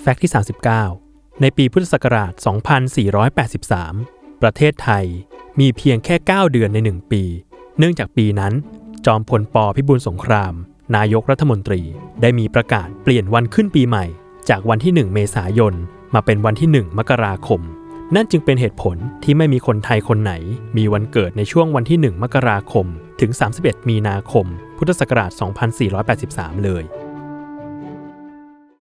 แฟกต์ที่ 39 ในปีพุทธศักราช 2483 ประเทศไทยมีเพียงแค่ 9 เดือนใน 1 ปี เนื่องจากปีนั้น จอมพลปพิบูลสงคราม นายกรัฐมนตรีได้มีประกาศเปลี่ยนวันขึ้นปีใหม่ จากวันที่ 1 เมษายน มาเป็นวันที่ 1 มกราคม นั่นจึงเป็นเหตุผลที่ไม่มีคนไทยคนไหน มีวันเกิดในช่วงวันที่ 1 มกราคม ถึง 31 มีนาคม พุทธศักราช 2483 เลย